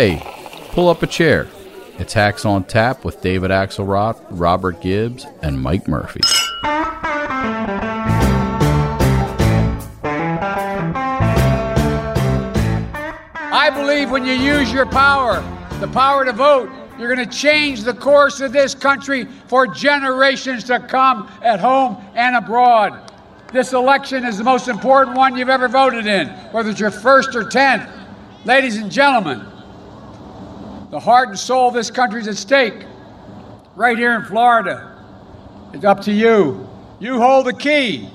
Hey, pull up a chair. It's Hacks on Tap with David Axelrod, Robert Gibbs, and Mike Murphy. I believe when you use your power, the power to vote, you're going to change the course of this country for generations to come at home and abroad. This election is the most important one you've ever voted in, whether it's your first or tenth. Ladies and gentlemen, the heart and soul of this country is at stake. Right here in Florida. It's up to you. You hold the key.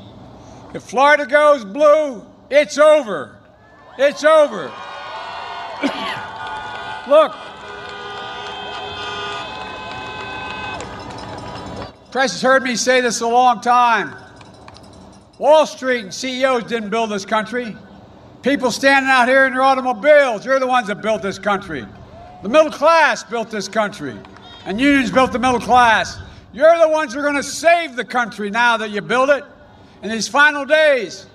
If Florida goes blue, it's over. It's over. Look, press has heard me say this a long time. Wall Street and CEOs didn't build this country. People standing out here in their automobiles, you're the ones that built this country. The middle class built this country, and unions built the middle class. You're the ones who are going to save the country now that you build it. In these final days,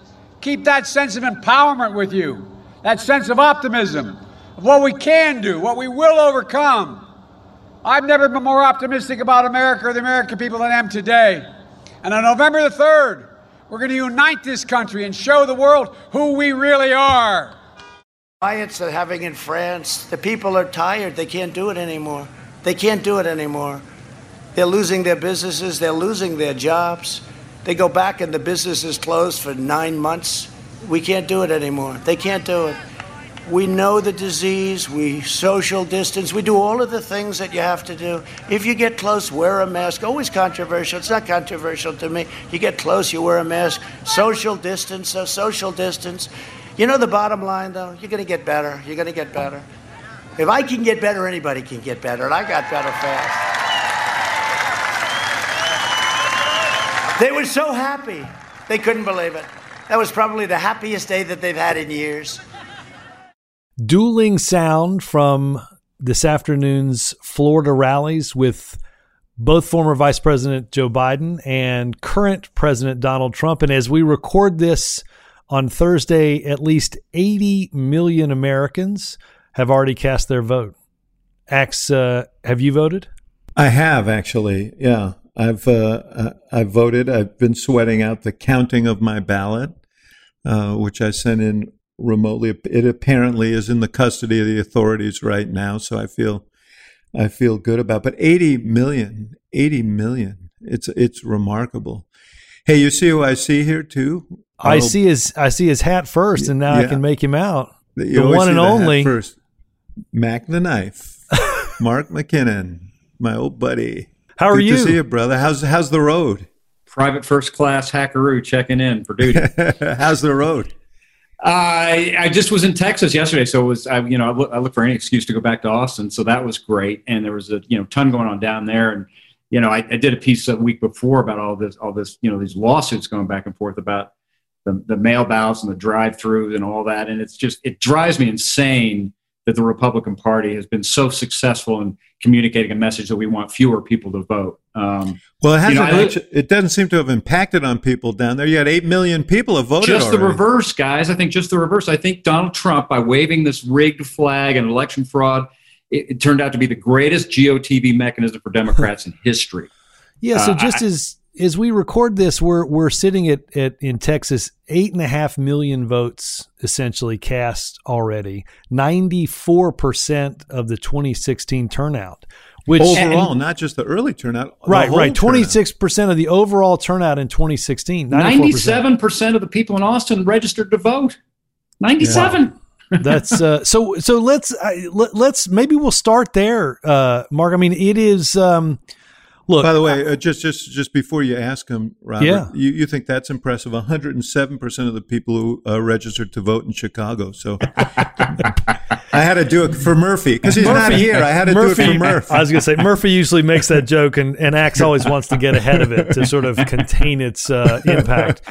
keep that sense of empowerment with you, that sense of optimism, of what we can do, what we will overcome. I've never been more optimistic about America or the American people than I am today. And on November the 3rd, we're going to unite this country and show the world who we really are. Riots are having in France. The people are tired. They can't do it anymore. They can't do it anymore. They're losing their businesses. They're losing their jobs. They go back and the business is closed for nine months. We can't do it anymore. They can't do it. We know the disease, we social distance, we do all of the things that you have to do. If you get close, wear a mask. Always controversial. It's not controversial to me. You get close, you wear a mask. Social distance, so social distance. You know the bottom line, though? You're going to get better. You're going to get better. If I can get better, anybody can get better, and I got better fast. They were so happy. They couldn't believe it. That was probably the happiest day that they've had in years. Dueling sound from this afternoon's Florida rallies with both former Vice President Joe Biden and current President Donald Trump. And as we record this on Thursday, at least 80 million Americans have already cast their vote. Axe, uh, have you voted? I have actually. Yeah. I've uh, uh, I've voted. I've been sweating out the counting of my ballot, uh, which I sent in remotely. It apparently is in the custody of the authorities right now, so I feel I feel good about. But 80 million, 80 million. It's it's remarkable. Hey, you see who I see here too? I oh. see his I see his hat first, and now Yeah. I can make him out. You the one and the only. first. Mac the knife, Mark McKinnon, my old buddy. How are Good you? to see you, brother. How's how's the road? Private first class hackaroo checking in for duty. how's the road? I I just was in Texas yesterday, so it was I you know I look, I look for any excuse to go back to Austin, so that was great. And there was a you know ton going on down there, and you know I, I did a piece a week before about all this all this you know these lawsuits going back and forth about the the mail ballots and the drive throughs and all that, and it's just it drives me insane that the Republican Party has been so successful in communicating a message that we want fewer people to vote. Um, Well, it You know, hasn't. I- it doesn't seem to have impacted on people down there. You had eight million people have voted. just the reverse, guys. I think just the reverse. I think Donald Trump, by waving this rigged flag and election fraud, it, it turned out to be the greatest GOTV mechanism for Democrats in history. Yeah, so Uh, just I- as as we record this, we're we're sitting at, at in Texas, eight and a half million votes essentially cast already. Ninety four percent of the 2016 turnout, which overall, not just the early turnout. right, right, twenty six percent of the overall turnout in 2016. 94%. Ninety-seven percent of the people in Austin registered to vote. Ninety-seven. That's uh, so. So let's I, let, let's maybe we'll start there, uh, Mark. I mean, it is. Um, look, By the way, uh, just just just before you ask him, Robert, Yeah. you, you think that's impressive? One hundred and seven percent of the people who uh, registered to vote in Chicago. So I had to do it for Murphy because he's not here. I had to do it for Murphy. I was going to say Murphy usually makes that joke, and, and Axe always wants to get ahead of it to sort of contain its uh, impact.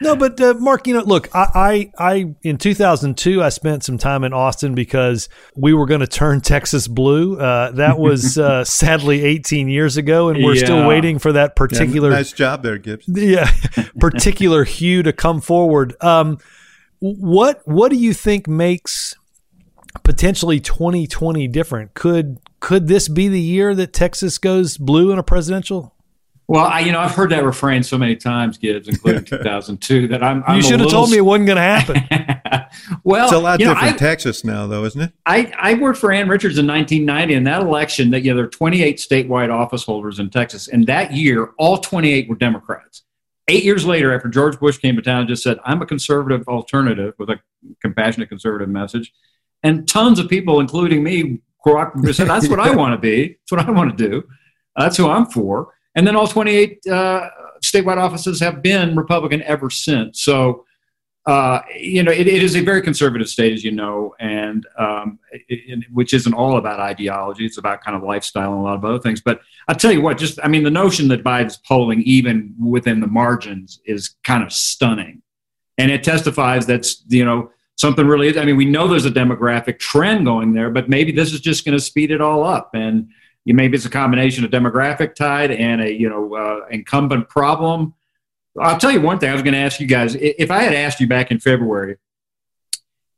No, but uh, Mark, you know, look, I, I, I, in 2002, I spent some time in Austin because we were going to turn Texas blue. Uh, that was uh, sadly 18 years ago, and we're still waiting for that Yeah, particular nice job there, Gibbs. yeah particular hue to come forward um what what do you think makes potentially 2020 different. Could could this be the year that Texas goes blue in a presidential? Well, I, you know, I've heard that refrain so many times, Gibbs, including 2002, that I'm. I'm you should have told me it wasn't going to happen. well, it's a lot you know, different I, Texas now, though, isn't it? I, I worked for Ann Richards in 1990, and that election, that you know, there were 28 statewide office holders in Texas, and that year, all 28 were Democrats. Eight years later, after George Bush came to town and just said, "I'm a conservative alternative with a compassionate conservative message," and tons of people, including me, said, "That's what I want to be. That's what I want to do. That's who I'm for." And then all 28 uh, statewide offices have been Republican ever since. So, uh, you know, it, it is a very conservative state, as you know, and um, it, it, which isn't all about ideology. It's about kind of lifestyle and a lot of other things. But I'll tell you what, just, I mean, the notion that Biden's polling even within the margins is kind of stunning. And it testifies that's, you know, something really, I mean, we know there's a demographic trend going there, but maybe this is just going to speed it all up. And, maybe it's a combination of demographic tide and a you know uh, incumbent problem. I'll tell you one thing. I was going to ask you guys if I had asked you back in February,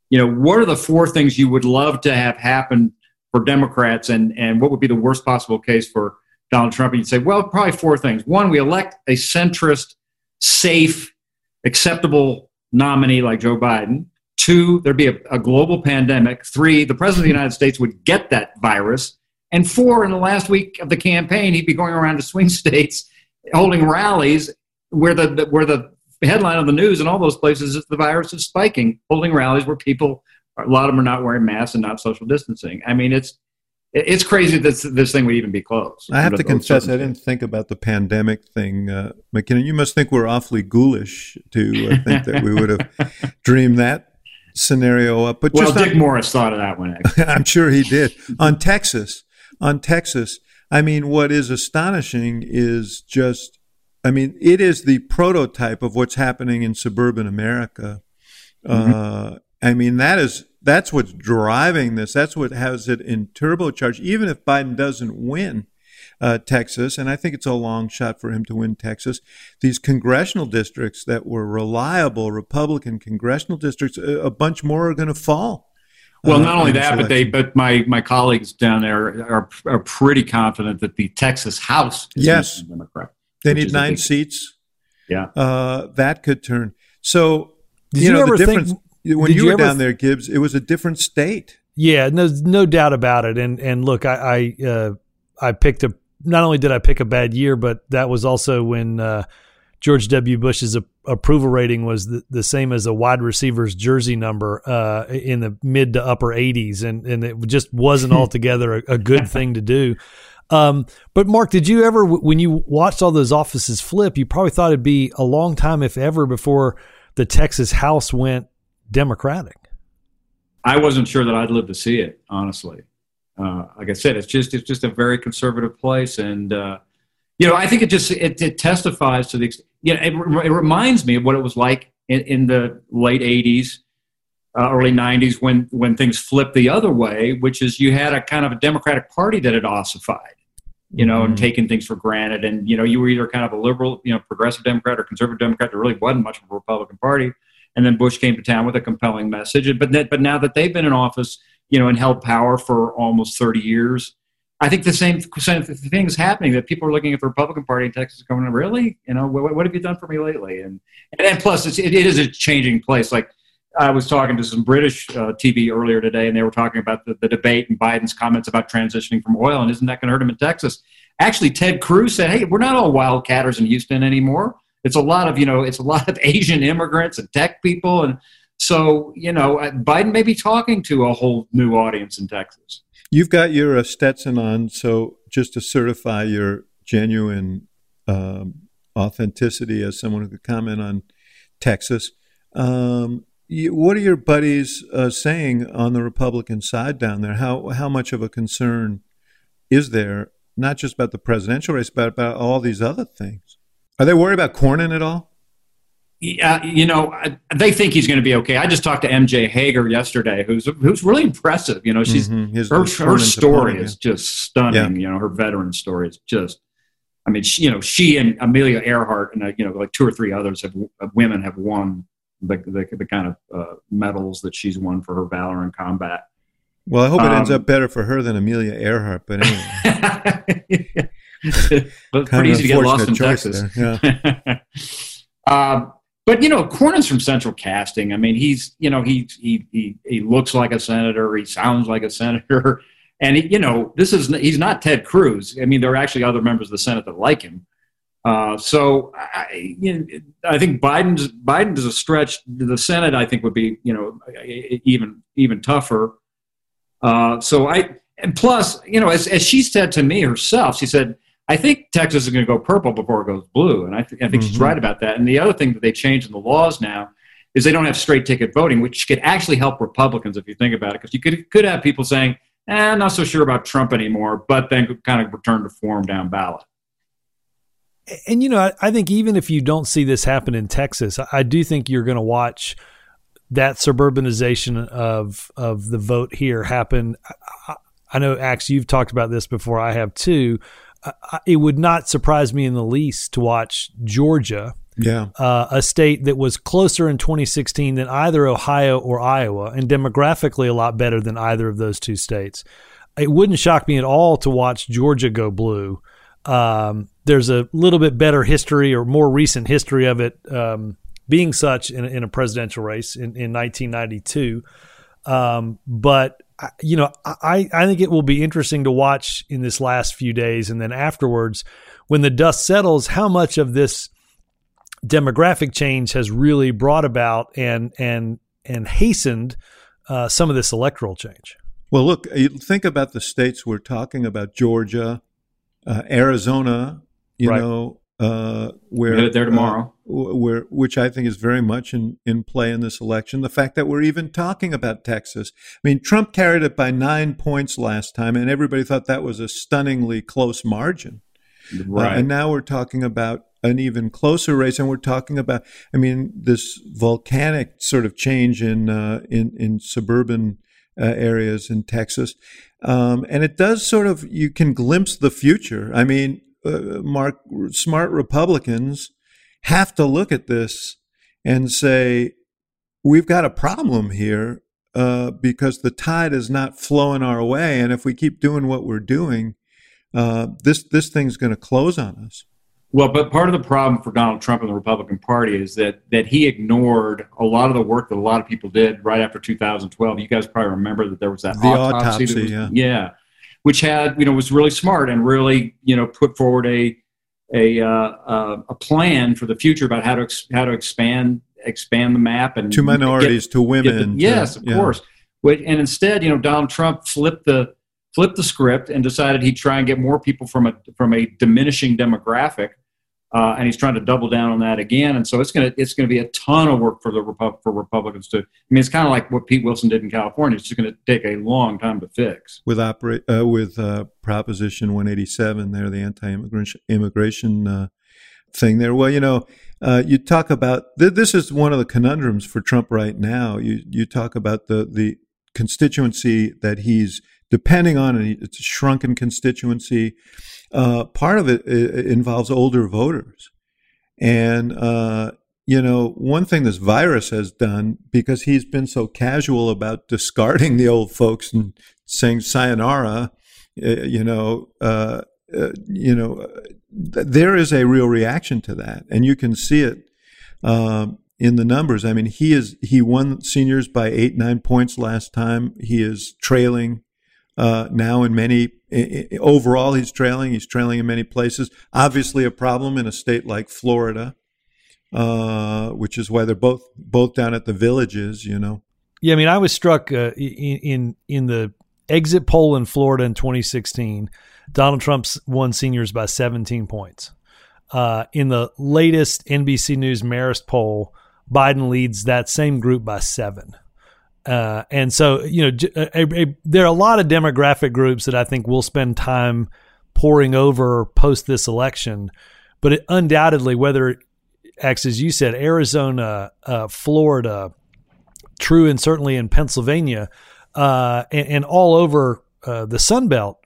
you know, what are the four things you would love to have happen for Democrats, and and what would be the worst possible case for Donald Trump? And you'd say, well, probably four things. One, we elect a centrist, safe, acceptable nominee like Joe Biden. Two, there'd be a, a global pandemic. Three, the president of the United States would get that virus and four, in the last week of the campaign, he'd be going around to swing states holding rallies where the, where the headline of the news in all those places is the virus is spiking, holding rallies where people, a lot of them are not wearing masks and not social distancing. I mean, it's it's crazy that this, this thing would even be closed. I have to confess, I didn't think about the pandemic thing, uh, McKinnon. You must think we're awfully ghoulish to uh, think that we would have dreamed that scenario up. But well, Dick on, Morris thought of that one. I'm sure he did on Texas on Texas. I mean, what is astonishing is just, I mean, it is the prototype of what's happening in suburban America. Mm-hmm. Uh, I mean, that is that's what's driving this. That's what has it in turbocharge. Even if Biden doesn't win uh, Texas, and I think it's a long shot for him to win Texas, these congressional districts that were reliable Republican congressional districts, a, a bunch more are going to fall. Well, not only that, but they, but my my colleagues down there are are pretty confident that the Texas House is yes Democrat. They need nine seats. Yeah, uh, that could turn. So did you, you know, the difference think, when you, you were down there, Gibbs, it was a different state. Yeah, no, no doubt about it. And and look, I I, uh, I picked a. Not only did I pick a bad year, but that was also when uh, George W. Bush's a, approval rating was the, the, same as a wide receiver's jersey number uh, in the mid to upper 80s, and and it just wasn't altogether a, a good thing to do. Um, but Mark, did you ever, when you watched all those offices flip, you probably thought it'd be a long time, if ever, before the Texas House went Democratic. I wasn't sure that I'd live to see it, honestly. Uh, like I said, it's just it's just a very conservative place, and uh, you know, I think it just it, it testifies to the you know, it, it, reminds me of what it was like in, in the late 80s, uh, early 90s when, when things flipped the other way, which is you had a kind of a Democratic Party that had ossified, you know, mm-hmm. and taken things for granted. And, you know, you were either kind of a liberal, you know, progressive Democrat or conservative Democrat. There really wasn't much of a Republican Party. And then Bush came to town with a compelling message. But, that, but now that they've been in office, you know, and held power for almost 30 years, I think the same, same thing is happening that people are looking at the Republican Party in Texas going, really? You know, what, what have you done for me lately? And, and, plus, it's, it, it is a changing place. Like I was talking to some British uh, TV earlier today, and they were talking about the, the debate and Biden's comments about transitioning from oil, and isn't that going to hurt him in Texas? Actually, Ted Cruz said, hey, we're not all wildcatters in Houston anymore. It's a lot of, you know, it's a lot of Asian immigrants and tech people. And so, you know, uh, Biden may be talking to a whole new audience in Texas. You've got your uh, Stetson on, so just to certify your genuine um, authenticity as someone who could comment on Texas. Um, you, what are your buddies uh, saying on the Republican side down there? How how much of a concern is there, not just about the presidential race, but about all these other things? Are they worried about Cornyn at all? Yeah, you know, they think he's going to be okay. I just talked to MJ Hegar yesterday, who's who's really impressive. You know, she's mm-hmm. His, her, her story is yeah. just stunning. Yeah. You know, her veteran story is just. I mean, she, you know, she and Amelia Earhart and uh, you know, like two or three others have uh, women have won the the, the kind of uh, medals that she's won for her valor in combat. Well, I hope it ends Um, up better for her than Amelia Earhart. But anyway, but pretty easy to get lost in Texas. there. Yeah. but you know, Cornyn's from Central Casting. I mean, he's you know he he he he looks like a senator. He sounds like a senator, and he, you know this is he's not Ted Cruz. I mean, there are actually other members of the Senate that like him. Uh, so I, you know, I think Biden's Biden is a stretch. The Senate, I think, would be you know even even tougher. Uh, so I and plus, you know, as, as she said to me herself, she said, "I think Texas is going to go purple before it goes blue," and I, th- I think she's Mhm. right about that. And the other thing that they changed in the laws now is they don't have straight ticket voting, which could actually help Republicans if you think about it, because you could could have people saying, eh, "I'm not so sure about Trump anymore," but then kind of return to form down ballot. and you know, I, I think even if you don't see this happen in Texas, I, I do think you're going to watch that suburbanization of of the vote here happen. I, I, I know, Ax, you've talked about this before. I have too. I, it would not surprise me in the least to watch Georgia, yeah. uh, a state that was closer in 2016 than either Ohio or Iowa, and demographically a lot better than either of those two states. It wouldn't shock me at all to watch Georgia go blue. Um, there's a little bit better history or more recent history of it um, being such in, in a presidential race in, in 1992. Um, but I- you know, I, I think it will be interesting to watch in this last few days and then afterwards when the dust settles, how much of this demographic change has really brought about and and and hastened uh, some of this electoral change. Well, look, think about the states we're talking about: Georgia, uh, Arizona. You Right. know, uh, where Headed there uh, tomorrow. Where which I think is very much in in play in this election. The fact that we're even talking about Texas. I mean, Trump carried it by nine points last time, and everybody thought that was a stunningly close margin. Uh, Right. and now we're talking about an even closer race, and we're talking about, I mean, this volcanic sort of change in uh, in in suburban uh, areas in Texas, um, and it does sort of you can glimpse the future. I mean, uh, Mark, smart Republicans have to look at this and say, we've got a problem here uh, because the tide is not flowing our way, and if we keep doing what we're doing, uh, this this thing's going to close on us. Well, but part of the problem for Donald Trump and the Republican Party is that that he ignored a lot of the work that a lot of people did right after 2012. You guys probably remember that there was that The autopsy, autopsy, was- yeah. which had you know was really smart and really you know put forward a a uh, uh, a plan for the future about how to ex- how to expand expand the map and To minorities, to women. the- to- yes, of yeah. course. And instead, you know, Donald Trump flipped the flipped the script and decided he'd try and get more people from a from a diminishing demographic, uh, and he's trying to double down on that again. And so it's gonna it's gonna be a ton of work for the Repu- for Republicans to. I mean, it's kind of like what Pete Wilson did in California. It's just going to take a long time to fix. with opera, uh, with uh, Proposition 187 there, the anti-immigration immigration uh, thing there. Well, you know, uh, you talk about th- this is one of the conundrums for Trump right now. You you talk about the the constituency that he's depending on, and it's a shrunken constituency. Uh, part of it, i involves older voters, and uh, you know, one thing this virus has done, because he's been so casual about discarding the old folks and saying sayonara, uh, you know, uh, uh, you know, th- there is a real reaction to that, and you can see it um, in the numbers. I mean, he is he won seniors by eight nine points last time. He is trailing uh, now in many. Overall, he's trailing. He's trailing in many places. Obviously, a problem in a state like Florida, uh, which is why they're both both down at the villages. You know, Yeah, I mean, I was struck uh, in, in the exit poll in Florida in 2016. Donald Trump won seniors by 17 points. Uh, in the latest NBC News Marist poll, Biden leads that same group by seven. Uh, and so, you know, a, a, there are a lot of demographic groups that I think we'll spend time poring over post this election. But it, undoubtedly, whether, Axe, as you said, Arizona, uh, Florida, true and certainly in Pennsylvania uh, and, and all over uh, the Sun Belt,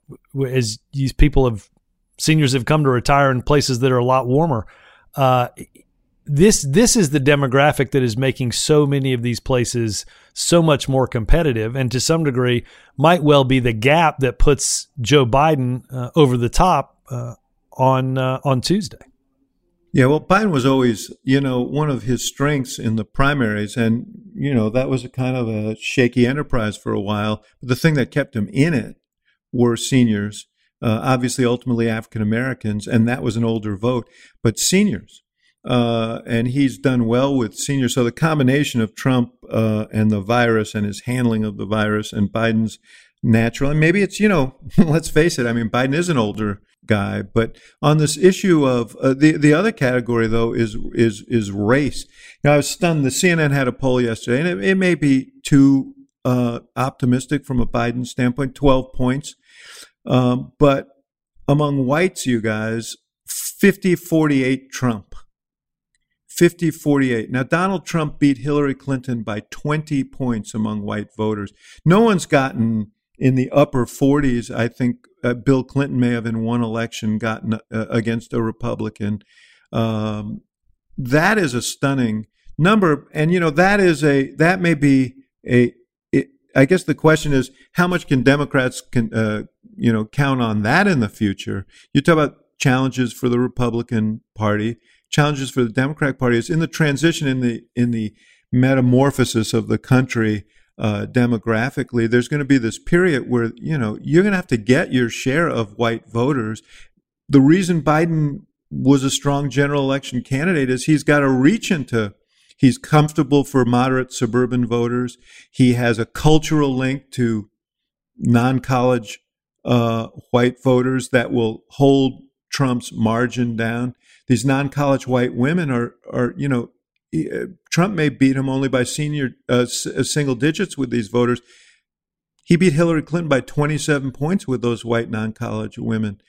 as these people have seniors have come to retire in places that are a lot warmer. This this is the demographic that is making so many of these places so much more competitive, and to some degree might well be the gap that puts Joe Biden uh, over the top uh, on uh, on Tuesday. Yeah, well, Biden was always, you know, one of his strengths in the primaries, and you know that was a kind of a shaky enterprise for a while. But the thing that kept him in it were seniors, uh, obviously, ultimately African Americans, and that was an older vote, but seniors. Uh, and he's done well with seniors. So the combination of Trump uh, and the virus and his handling of the virus and Biden's natural, and maybe it's, you know, let's face it, I mean, Biden is an older guy, but on this issue of uh, the the other category though is is is race. Now I was stunned. The CNN had a poll yesterday, and it, it may be too uh, optimistic from a Biden standpoint, twelve points, um, but among whites, you guys, 50 48 Trump. 50 48. Now, Donald Trump beat Hillary Clinton by 20 points among white voters. No one's gotten in the upper 40s. I think uh, Bill Clinton may have in one election gotten uh, against a Republican. Um, that is a stunning number. And, you know, that is a, that may be a, it, I guess the question is how much can Democrats can, uh, you know, count on that in the future? You talk about challenges for the Republican Party challenges for the Democratic Party is in the transition in the in the metamorphosis of the country uh, demographically. There's going to be this period where you know you're going to have to get your share of white voters. The reason Biden was a strong general election candidate is he's got to reach into. He's comfortable for moderate suburban voters. He has a cultural link to non-college uh, white voters that will hold Trump's margin down these non-college white women are are you know uh, Trump may beat him only by senior uh, uh, single digits with these voters. He beat Hillary Clinton by 27 points with those white non-college women.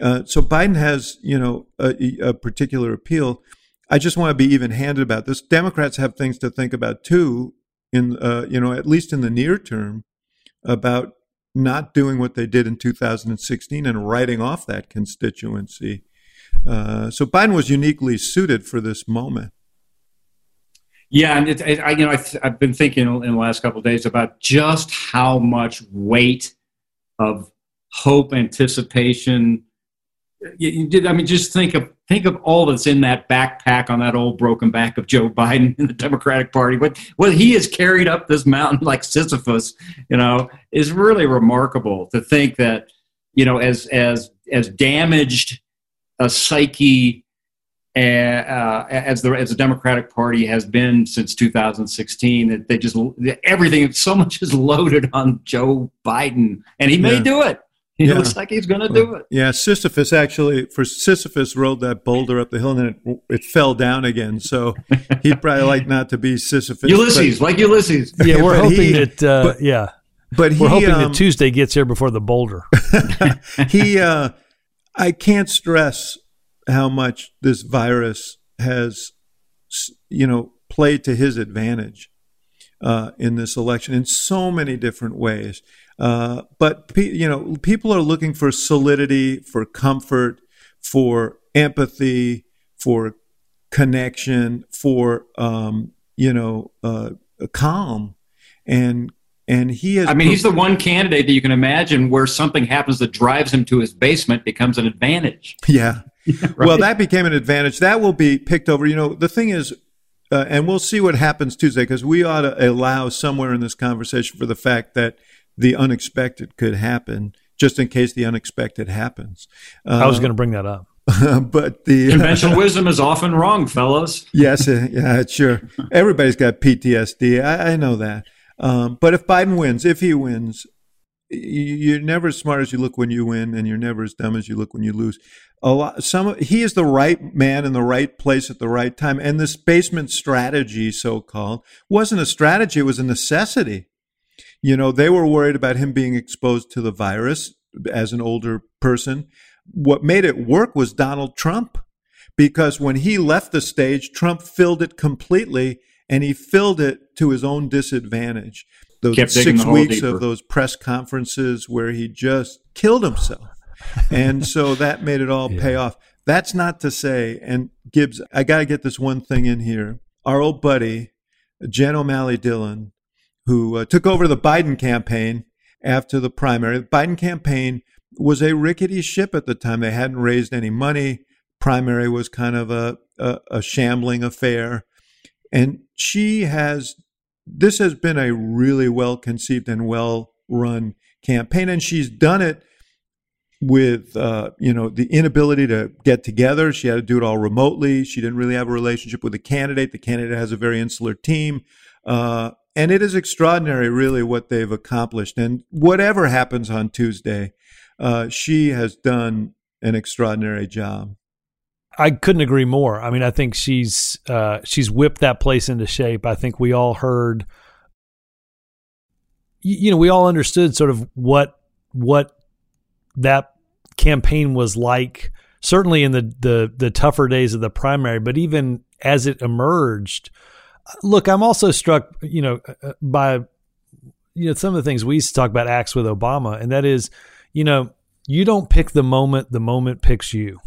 Uh, so Biden has, you know, a, a, particular appeal. I just want to be even-handed about this. Democrats have things to think about too, in uh, you know, at least in the near term, about not doing what they did in 2016 and writing off that constituency. Uh, so Biden was uniquely suited for this moment. Yeah, and it, it, I, you know, I, have been thinking in the last couple days about just how much weight of hope, anticipation. You, you, did. I mean, just think of think of all that's in that backpack on that old broken back of Joe Biden in the Democratic Party. What what he has carried up this mountain like Sisyphus, you know, is really remarkable. To think that, you know, as as as damaged a psyche uh, uh, as the as the Democratic Party has been since 2016. That they just everything so much is loaded on Joe Biden, and he may yeah. do it. He yeah. looks like he's going to do it. Yeah, Sisyphus actually, for Sisyphus rolled that boulder up the hill and then it, it fell down again. So he'd probably like not to be Sisyphus. Ulysses, but, like Ulysses. Yeah, we're hoping he, that. Uh, but, yeah, but he, we're hoping um, that Tuesday gets here before the boulder. he, uh, I can't stress how much this virus has, you know, played to his advantage uh, in this election in so many different ways. Uh, but you know, people are looking for solidity, for comfort, for empathy, for connection, for um, you know, uh, calm, and and he has. I mean, he's the one candidate that you can imagine where something happens that drives him to his basement becomes an advantage. Yeah. right? Well, that became an advantage. That will be picked over. You know, the thing is, uh, and we'll see what happens Tuesday because we ought to allow somewhere in this conversation for the fact that the unexpected could happen, just in case the unexpected happens. Uh, I was going to bring that up. but the conventional wisdom is often wrong, fellows. yes, uh, yeah, sure. Everybody's got PTSD. I, I know that. Um, but if Biden wins, if he wins, you're never as smart as you look when you win, and you're never as dumb as you look when you lose. A lot, some he is the right man in the right place at the right time, and this basement strategy, so called, wasn't a strategy; it was a necessity. You know, they were worried about him being exposed to the virus as an older person. What made it work was Donald Trump, because when he left the stage, Trump filled it completely and he filled it to his own disadvantage. Those six weeks of those press conferences where he just killed himself. and so that made it all yeah. pay off. That's not to say, and Gibbs, I got to get this one thing in here. Our old buddy, Jen O'Malley Dillon, who uh, took over the Biden campaign after the primary. The Biden campaign was a rickety ship at the time. They hadn't raised any money. Primary was kind of a, a, a shambling affair. And she has, this has been a really well conceived and well run campaign. And she's done it with uh, you know the inability to get together. She had to do it all remotely. She didn't really have a relationship with the candidate. The candidate has a very insular team, uh, and it is extraordinary, really, what they've accomplished. And whatever happens on Tuesday, uh, she has done an extraordinary job. I couldn't agree more. I mean, I think she's uh, she's whipped that place into shape. I think we all heard, you know, we all understood sort of what what that campaign was like. Certainly in the the the tougher days of the primary, but even as it emerged, look, I'm also struck, you know, uh, by you know some of the things we used to talk about Axe with Obama, and that is, you know, you don't pick the moment; the moment picks you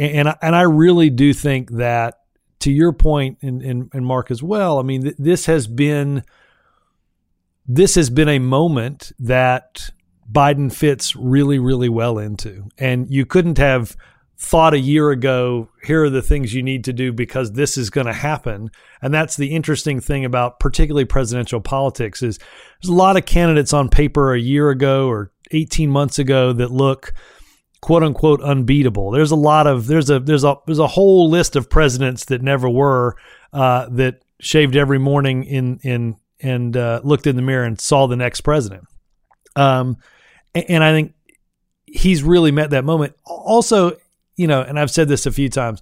and and I, and I really do think that to your point and, and, and Mark as well. I mean, th- this has been this has been a moment that Biden fits really really well into, and you couldn't have thought a year ago here are the things you need to do because this is going to happen and that's the interesting thing about particularly presidential politics is there's a lot of candidates on paper a year ago or 18 months ago that look quote unquote unbeatable. There's a lot of there's a there's a there's a whole list of presidents that never were uh, that shaved every morning in in and uh, looked in the mirror and saw the next president. Um, and, I think he's really met that moment. Also, you know, and I've said this a few times.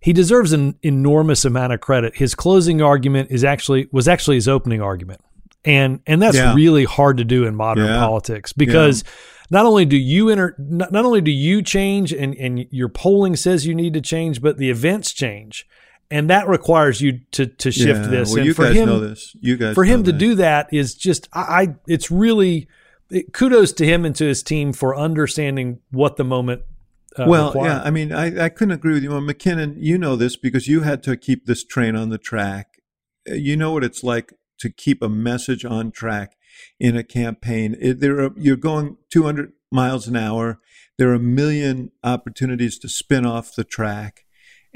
He deserves an enormous amount of credit. His closing argument is actually was actually his opening argument. And and that's Yeah. really hard to do in modern Yeah. politics because not only do you enter not, not only do you change and, and your polling says you need to change, but the events change. And that requires you to to shift Yeah, this. Well, and you for guys him know this. You guys for him know to do that is just I, I it's really it, kudos to him and to his team for understanding what the moment uh, well, required. yeah, I mean, I, I couldn't agree with you. Well, McKinnon, you know this because you had to keep this train on the track. You know what it's like to keep a message on track in a campaign. It, there are, you're going 200 miles an hour. There are a million opportunities to spin off the track.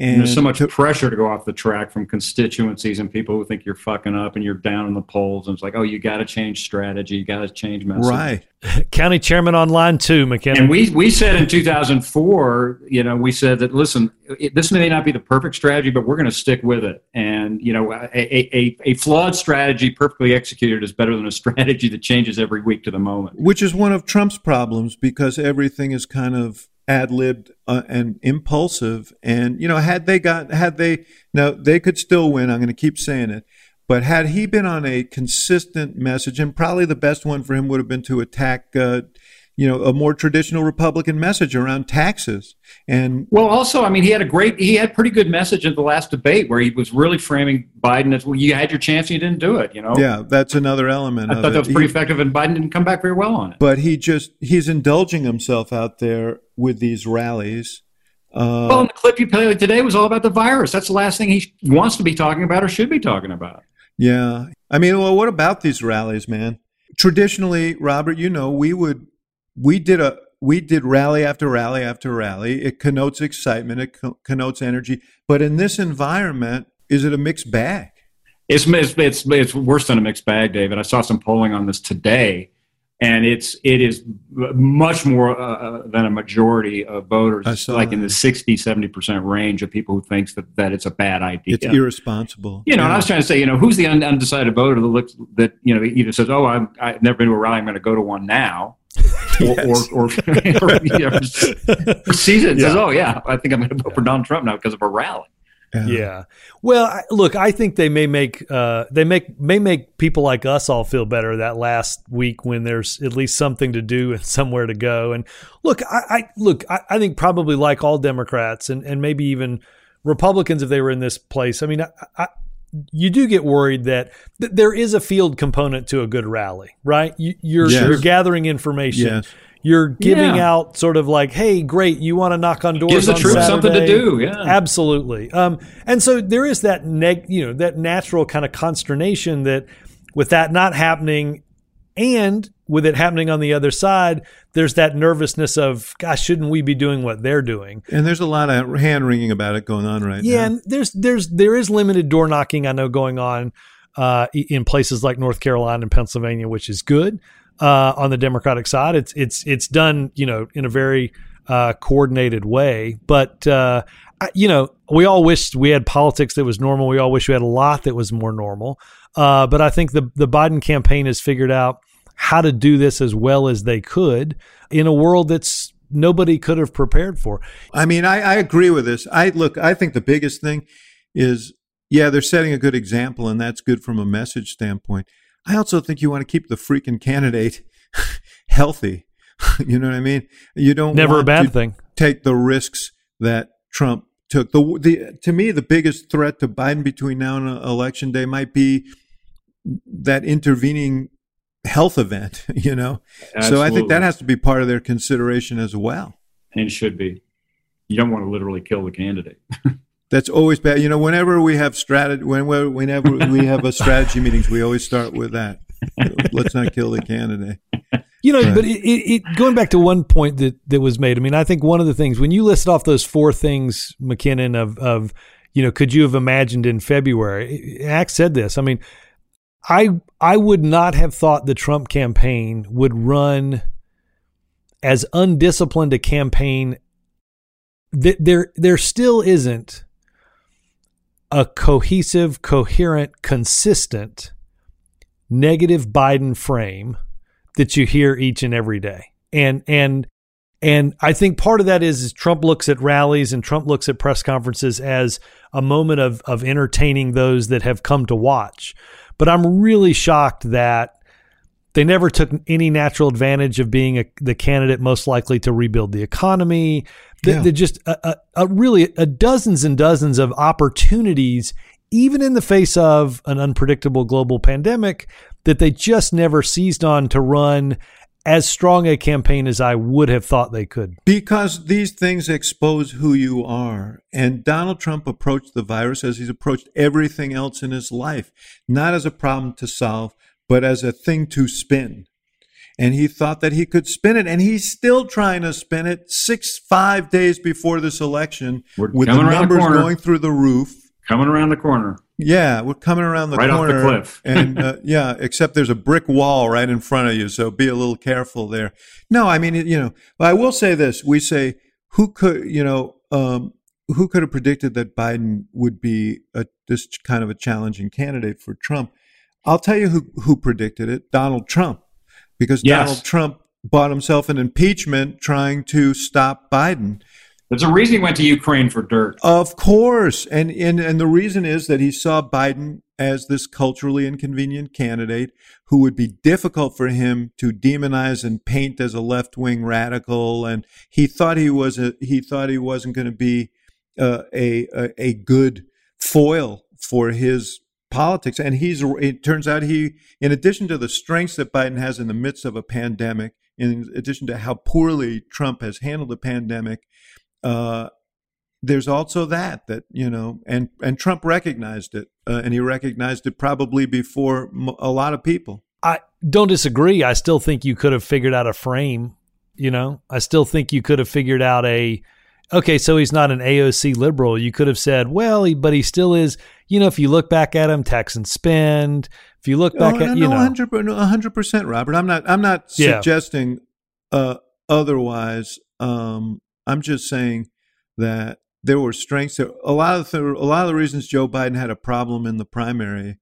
And And there's so much to- pressure to go off the track from constituencies and people who think you're fucking up and you're down in the polls. And it's like, oh, you got to change strategy. You got to change message. right. County chairman online too, two, McKinnon. And we, we said in 2004, you know, we said that, listen, it, this may not be the perfect strategy, but we're going to stick with it. And, you know, a, a, a flawed strategy perfectly executed is better than a strategy that changes every week to the moment. Which is one of Trump's problems because everything is kind of ad libbed uh, and impulsive. And you know, had they got had they now they could still win. I'm going to keep saying it. But had he been on a consistent message, and probably the best one for him would have been to attack, uh, you know, a more traditional Republican message around taxes. And Well, also, I mean, he had a great, he had pretty good message in the last debate where he was really framing Biden as, well, you had your chance and you didn't do it, you know? yeah, that's another element. I of thought it. that was pretty He- effective, and Biden didn't come back very well on it. but he just he's indulging himself out there with these rallies. Uh, well, and the clip you played today was all about the virus. That's the last thing he wants to be talking about or should be talking about. Yeah. I mean, well, what about these rallies, man? Traditionally, Robert, you know, we would we did a we did rally after rally after rally. It connotes excitement, it co- connotes energy. But in this environment, is it a mixed bag? It's, it's it's it's worse than a mixed bag, David. I saw some polling on this today, and it's it is much more uh, uh, than a majority of voters, I saw like in the 60, 70 percent range of people who thinks that, that it's a bad idea. It's irresponsible. You know, and I was trying to say, you know, who's the undecided voter that looks that you know either says, "Oh, I'm, I've never been to a rally, I'm going to go to one now," Yes. or, or, or, you know, or sees says, "Oh, yeah, I think I'm going to vote for Donald Trump now because of a rally." Yeah. Well, I, look, I think they may make uh, they make may make people like us all feel better that last week when there's at least something to do and somewhere to go. And look, I, I look, I, I think probably like all Democrats and and maybe even Republicans if they were in this place. I mean, I, I, you do get worried that th- there is a field component to a good rally, right? You, you're Yes. you're gathering information. Yes. You're giving Yeah. out sort of like, hey, great, you want to knock on doors. Gives the on troops something to do. Yeah. Absolutely. Um, and so there is that neg, you know, that natural kind of consternation that with that not happening and with it happening on the other side, there's that nervousness of, gosh, shouldn't we be doing what they're doing? And there's a lot of hand wringing about it going on right Yeah, now. Yeah, and there's there's there is limited door knocking I know going on uh, in places like North Carolina and Pennsylvania, which is good uh, on the Democratic side. It's it's it's done you know in a very uh, coordinated way, but uh, I, you know we all wished we had politics that was normal. We all wish we had a lot that was more normal. Uh, but I think the the Biden campaign has figured out how to do this as well as they could in a world that's nobody could have prepared for. I mean, I, I agree with this. I look, I think the biggest thing is, yeah, they're setting a good example, and that's good from a message standpoint. I also think you want to keep the freaking candidate healthy. you know what I mean? You don't Never a bad to thing. take the risks that Trump took. The the to me the biggest threat to Biden between now and uh, election day might be that intervening health event. You know, so I think that has to be part of their consideration as well. and should be. You don't want to literally kill the candidate. That's always bad. You know, whenever we have strategy, whenever whenever we have a strategy meetings, we always start with that. Let's not kill the candidate. You know, but it, it, it, going back to one point that, that was made, I mean, I think one of the things when you listed off those four things, McKinnon, of, of you know, could you have imagined in February? Axe said this. I mean, I I would not have thought the Trump campaign would run as undisciplined a campaign. That there there still isn't a cohesive, coherent, consistent negative Biden frame that you hear each and every day. And and and I think part of that is, is Trump looks at rallies and Trump looks at press conferences as a moment of of entertaining those that have come to watch. But I'm really shocked that they never took any natural advantage of being a, the candidate most likely to rebuild the economy. They, Yeah. They're just a, a, a really a dozens and dozens of opportunities, even in the face of an unpredictable global pandemic, that they just never seized on to run as strong a campaign as I would have thought they could. Because these things expose who you are. And Donald Trump approached the virus as he's approached everything else in his life, not as a problem to solve, but as a thing to spin. And he thought that he could spin it, and he's still trying to spin it six, five days before this election We're with the coming around the numbers going through the roof. Coming around the corner. Yeah, we're coming around the Right off the corner, cliff. and uh, yeah, except there's a brick wall right in front of you, so be a little careful there. No, I mean, you know, but I will say this: we say, who could, you know, um, who could have predicted that Biden would be a, this kind of a challenging candidate for Trump? I'll tell you who who predicted it: Donald Trump, because Yes. Donald Trump bought himself an impeachment trying to stop Biden. There's a reason he went to Ukraine for dirt. Of course. And, and and the reason is that he saw Biden as this culturally inconvenient candidate who would be difficult for him to demonize and paint as a left-wing radical and he thought he was a, he thought he wasn't going to be uh, a, a a good foil for his politics and he's it turns out he in addition to the strengths that Biden has in the midst of a pandemic in addition to how poorly Trump has handled the pandemic uh, there's also that that you know and and Trump recognized it uh, and he recognized it probably before m- a lot of people I don't disagree. I still think you could have figured out a frame. You know, I still think you could have figured out a. Okay, so he's not an AOC liberal. You could have said, well, he, but he still is. You know, if you look back at him, tax and spend. If you look back oh, at, no, you no, know, 100 100% Robert I'm not I'm not Yeah. suggesting uh, otherwise um, I'm just saying that there were strengths there a lot of the, a lot of the reasons Joe Biden had a problem in the primary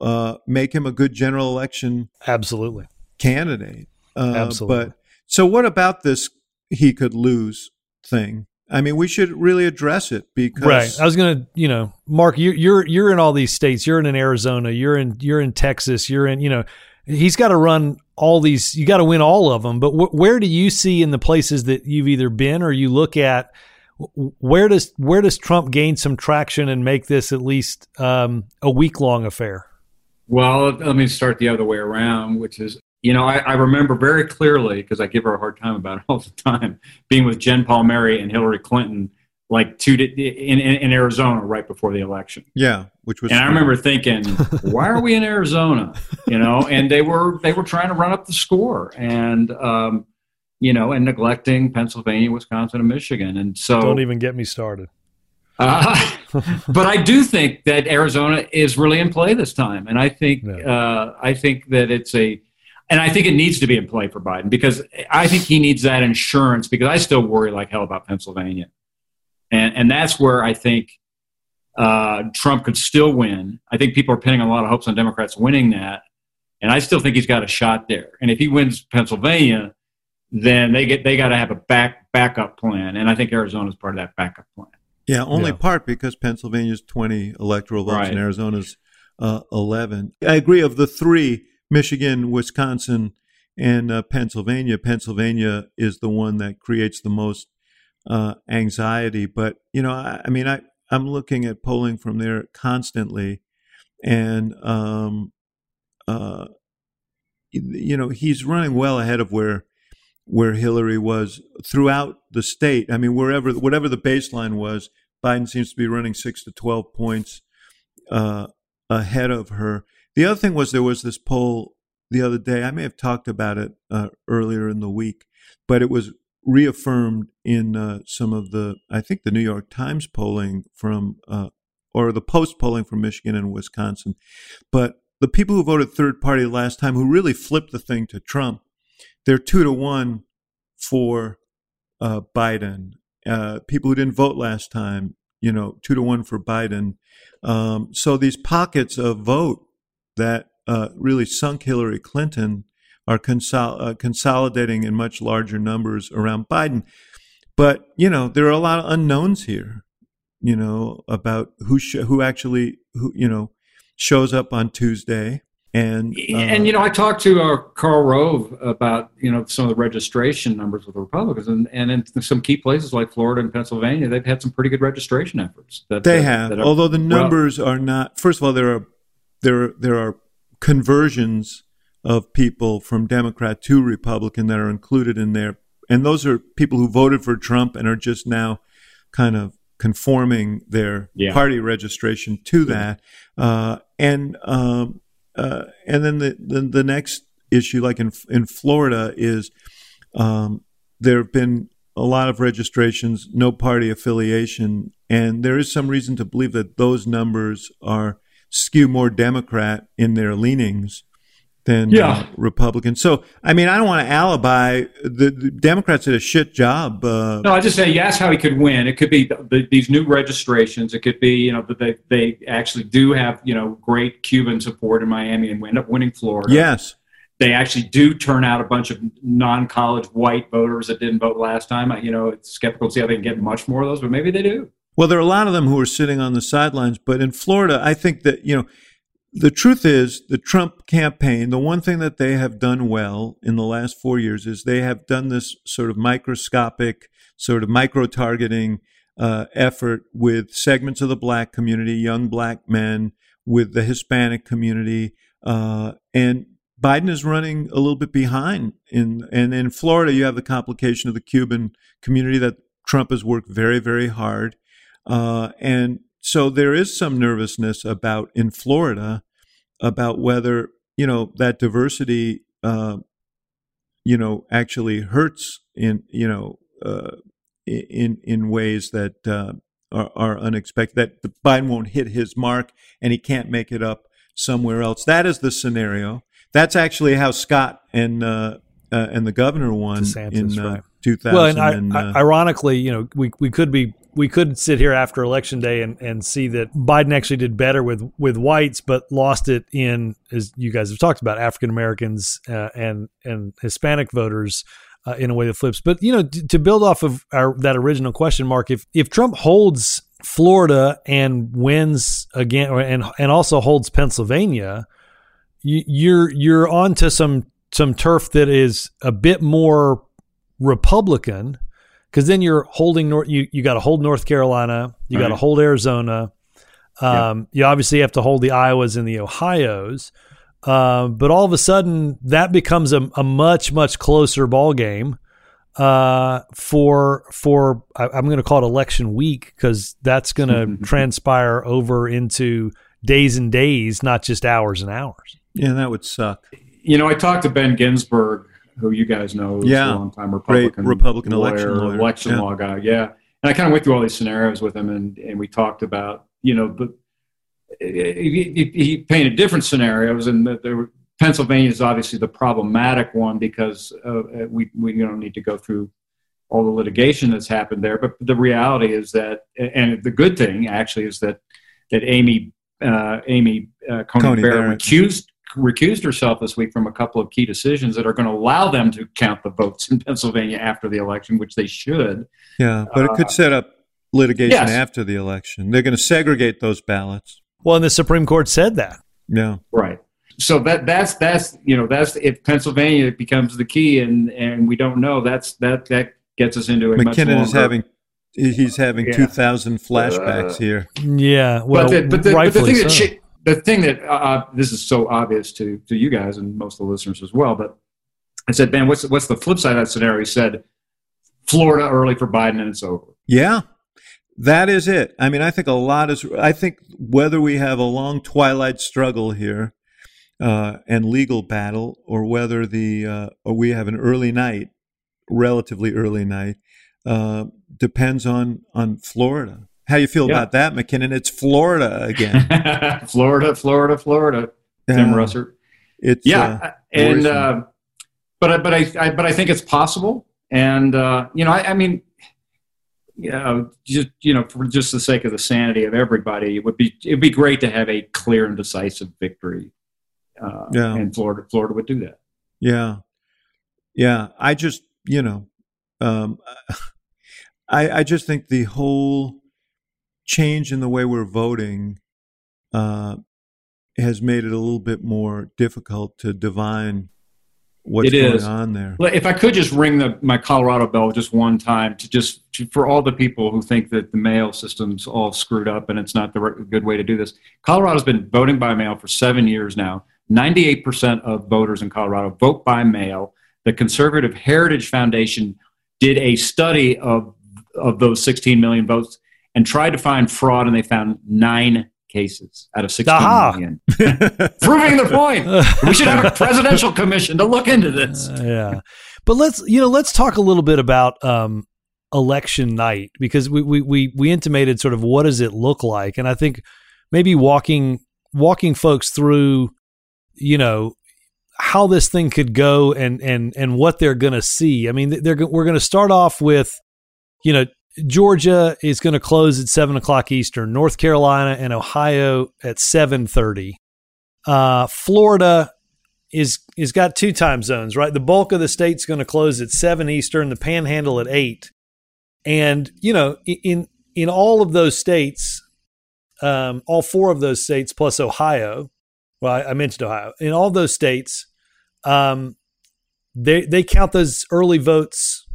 uh, make him a good general election absolutely. candidate. Uh, Absolutely. But so, what about this he could lose thing? I mean, we should really address it because Right. I was gonna, you know, Mark, you're you're you're in all these states. You're in Arizona. You're in you're in Texas. You're in, you know, he's got to run all these. You got to win all of them. But wh- where do you see in the places that you've either been or you look at? Where does where does Trump gain some traction and make this at least um, a week long affair? Well, let me start the other way around, which is you know, I, I remember very clearly because I give her a hard time about it all the time, being with Jen Palmieri and Hillary Clinton, like two in, in, in Arizona right before the election. Yeah, which was. And I remember thinking, why are we in Arizona? You know, and they were they were trying to run up the score, and um, you know, and neglecting Pennsylvania, Wisconsin, and Michigan, and so don't even get me started. Uh, but I do think that Arizona is really in play this time, and I think yeah. uh, I think that it's a, and I think it needs to be in play for Biden because I think he needs that insurance because I still worry like hell about Pennsylvania, and and that's where I think uh, Trump could still win. I think people are pinning a lot of hopes on Democrats winning that, and I still think he's got a shot there. And if he wins Pennsylvania, then they get they got to have a back backup plan, and I think Arizona is part of that backup plan. Yeah, only yeah. part because Pennsylvania's 20 electoral votes right. and Arizona's uh, 11. I agree. Of the three, Michigan, Wisconsin, and uh, Pennsylvania, Pennsylvania is the one that creates the most uh, anxiety. But, you know, I, I, mean, I, I'm looking at polling from there constantly. And, um, uh, you know, he's running well ahead of where where Hillary was throughout the state. I mean, wherever whatever the baseline was, Biden seems to be running six to twelve points uh, ahead of her. The other thing was there was this poll the other day. I may have talked about it uh, earlier in the week, but it was reaffirmed in uh, some of the I think the New York Times polling from uh, or the Post polling from Michigan and Wisconsin, but the people who voted third party last time who really flipped the thing to Trump they're two to one for uh, Biden. Uh, people who didn't vote last time, you know, two to one for Biden. Um, so these pockets of vote that uh, really sunk Hillary Clinton are consol- uh, consolidating in much larger numbers around Biden. But you know, there are a lot of unknowns here. You know about who sh- who actually who you know shows up on Tuesday. And uh, and you know, I talked to uh, Karl Rove about you know some of the registration numbers of the Republicans, and, and in some key places like Florida and Pennsylvania, they've had some pretty good registration efforts. That, they that, have, that are, although the numbers well, are not. First of all, there are there there are conversions of people from Democrat to Republican that are included in there, and those are people who voted for Trump and are just now kind of conforming their yeah. party registration to that. Uh, and um, uh, and then the, the, the next issue, like in in Florida, is um, there have been a lot of registrations, no party affiliation, and there is some reason to believe that those numbers are skew more Democrat in their leanings than uh, yeah. uh, Republicans. So, I mean, I don't want to alibi. The, the Democrats did a shit job. Uh, no, I just say yes, how he could win. It could be the, these new registrations. It could be you know that they they actually do have you know great Cuban support in Miami and end up winning Florida. Yes. They actually do turn out a bunch of non-college white voters that didn't vote last time. You know, it's skeptical to see how they can get much more of those, but maybe they do. Well, there are a lot of them who are sitting on the sidelines, but in Florida, I think that you know the truth is, the Trump campaign, the one thing that they have done well in the last four years is they have done this sort of microscopic, sort of micro targeting uh, effort with segments of the black community, young black men, with the Hispanic community. Uh, and Biden is running a little bit behind. In, and in Florida, you have the complication of the Cuban community that Trump has worked very, very hard. Uh, and so there is some nervousness about in Florida about whether you know that diversity, uh, you know, actually hurts in you know uh, in in ways that uh, are, are unexpected. That Biden won't hit his mark and he can't make it up somewhere else. That is the scenario. That's actually how Scott and uh, uh, and the governor won DeSantis, in uh, right. 2000. Well, and, I, and ironically, you know, we we could be we could sit here after election day and, and see that Biden actually did better with with whites, but lost it in as you guys have talked about African Americans uh, and and Hispanic voters. Uh, in a way that flips, but you know, to, to build off of our, that original question, Mark, if if Trump holds Florida and wins again, and and also holds Pennsylvania, you, you're you're onto some some turf that is a bit more Republican because then you're holding North. You you got to hold North Carolina. You got to hold Arizona. Um, You obviously have to hold the Iowas and the Ohio's. Uh, but all of a sudden, that becomes a, a much much closer ball game uh, for for I, I'm going to call it election week because that's going to transpire over into days and days, not just hours and hours. Yeah, that would suck. You know, I talked to Ben Ginsberg, who you guys know is Yeah. a long-time Great Republican, Republican election lawyer. election Yeah. law guy. Yeah, and I kind of went through all these scenarios with him, and and we talked about you know, but he, he, painted different scenarios, and that there were, Pennsylvania is obviously the problematic one because uh, we we don't need to go through all the litigation that's happened there. But the reality is that, and the good thing actually is that that Amy uh, Amy uh, Coney, Coney Barrett Barrett. recused recused herself this week from a couple of key decisions that are going to allow them to count the votes in Pennsylvania after the election, which they should. Yeah, but it could set up litigation yes. after the election. They're going to segregate those ballots. Well, and the Supreme Court said that. Yeah. Right. So that that's that's you know that's if Pennsylvania becomes the key and and we don't know that's that that gets us into a much McKinnon is having he's having Yeah. Uh, 2000 flashbacks here. Yeah, well, but the, but the, but the rightfully thing that so. The thing that uh, this is so obvious to to you guys and most of the listeners as well. But I said, Ben, what's what's the flip side of that scenario? He said, Florida early for Biden and it's over. Yeah. That is it. I mean, I think a lot is I think whether we have a long twilight struggle here uh, and legal battle or whether the uh, or we have an early night, relatively early night, uh, depends on on Florida. How you feel Yeah. about that, McKinnon? It's Florida again. Florida, Florida, Florida. Tim. Russert. It's yeah, uh, and uh, but I, but I, I but I think it's possible, and uh, you know, I, I mean, you know, just you know, for just the sake of the sanity of everybody, it would be it'd be great to have a clear and decisive victory. Uh, Yeah. and Florida, Florida would do that. Yeah. Yeah. I just, you know, um, I, I just think the whole change in the way we're voting uh, has made it a little bit more difficult to divine what's It going is. on there. If I could just ring the my Colorado bell just one time to just to, for all the people who think that the mail system's all screwed up and it's not the right, good way to do this. Colorado's been voting by mail for seven years now. Ninety-eight percent of voters in Colorado vote by mail. The Conservative Heritage Foundation did a study of of those 16 million votes and tried to find fraud, and they found nine cases out of 16 Aha. million, proving the point. We should have a presidential commission to look into this. Uh, yeah, but let's you know let's talk a little bit about um, election night because we, we we we intimated sort of what does it look like, and I think maybe walking walking folks through, you know, how this thing could go and and and what they're going to see. I mean, they're we're going to start off with, you know. Georgia is going to close at seven o'clock Eastern. North Carolina and Ohio at seven thirty. Uh, Florida is is got two time zones, right? The bulk of the state's going to close at seven Eastern, the Panhandle at eight, and you know, in in all of those states, um, all four of those states plus Ohio. Well, I, I mentioned Ohio. In all those states, um, they they count those early votes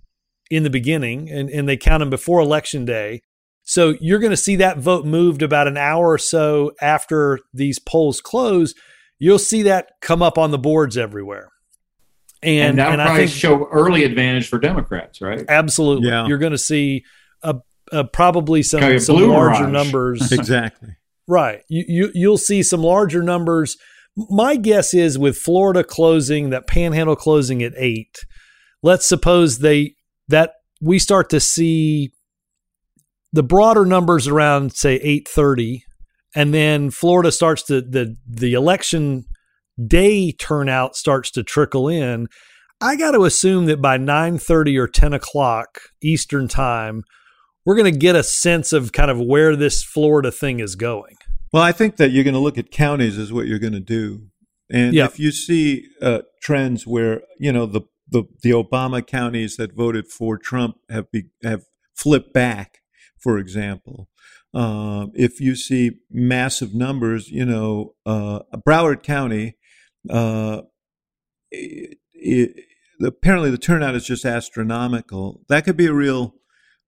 in the beginning, and and they count them before election day. So you're going to see that vote moved about an hour or so after these polls close. You'll see that come up on the boards everywhere. And, And that would and I probably think show early advantage for Democrats, right? absolutely Yeah. you're going to see a, a probably some, Kind of some larger mirage. numbers. exactly. right. You, you you'll see some larger numbers. My guess is with Florida closing, that Panhandle closing at eight. Let's suppose they that we start to see the broader numbers around say eight thirty, and then Florida starts to the the election day turnout starts to trickle in. I got to assume that by nine thirty or ten o'clock Eastern time, we're going to get a sense of kind of where this Florida thing is going. Well, I think that you're going to look at counties is what you're going to do, and Yeah. if you see uh, trends where you know the, the the Obama counties that voted for Trump have be, have flipped back, for example, uh, if you see massive numbers, you know, uh, Broward County, uh, it, it, apparently the turnout is just astronomical. That could be a real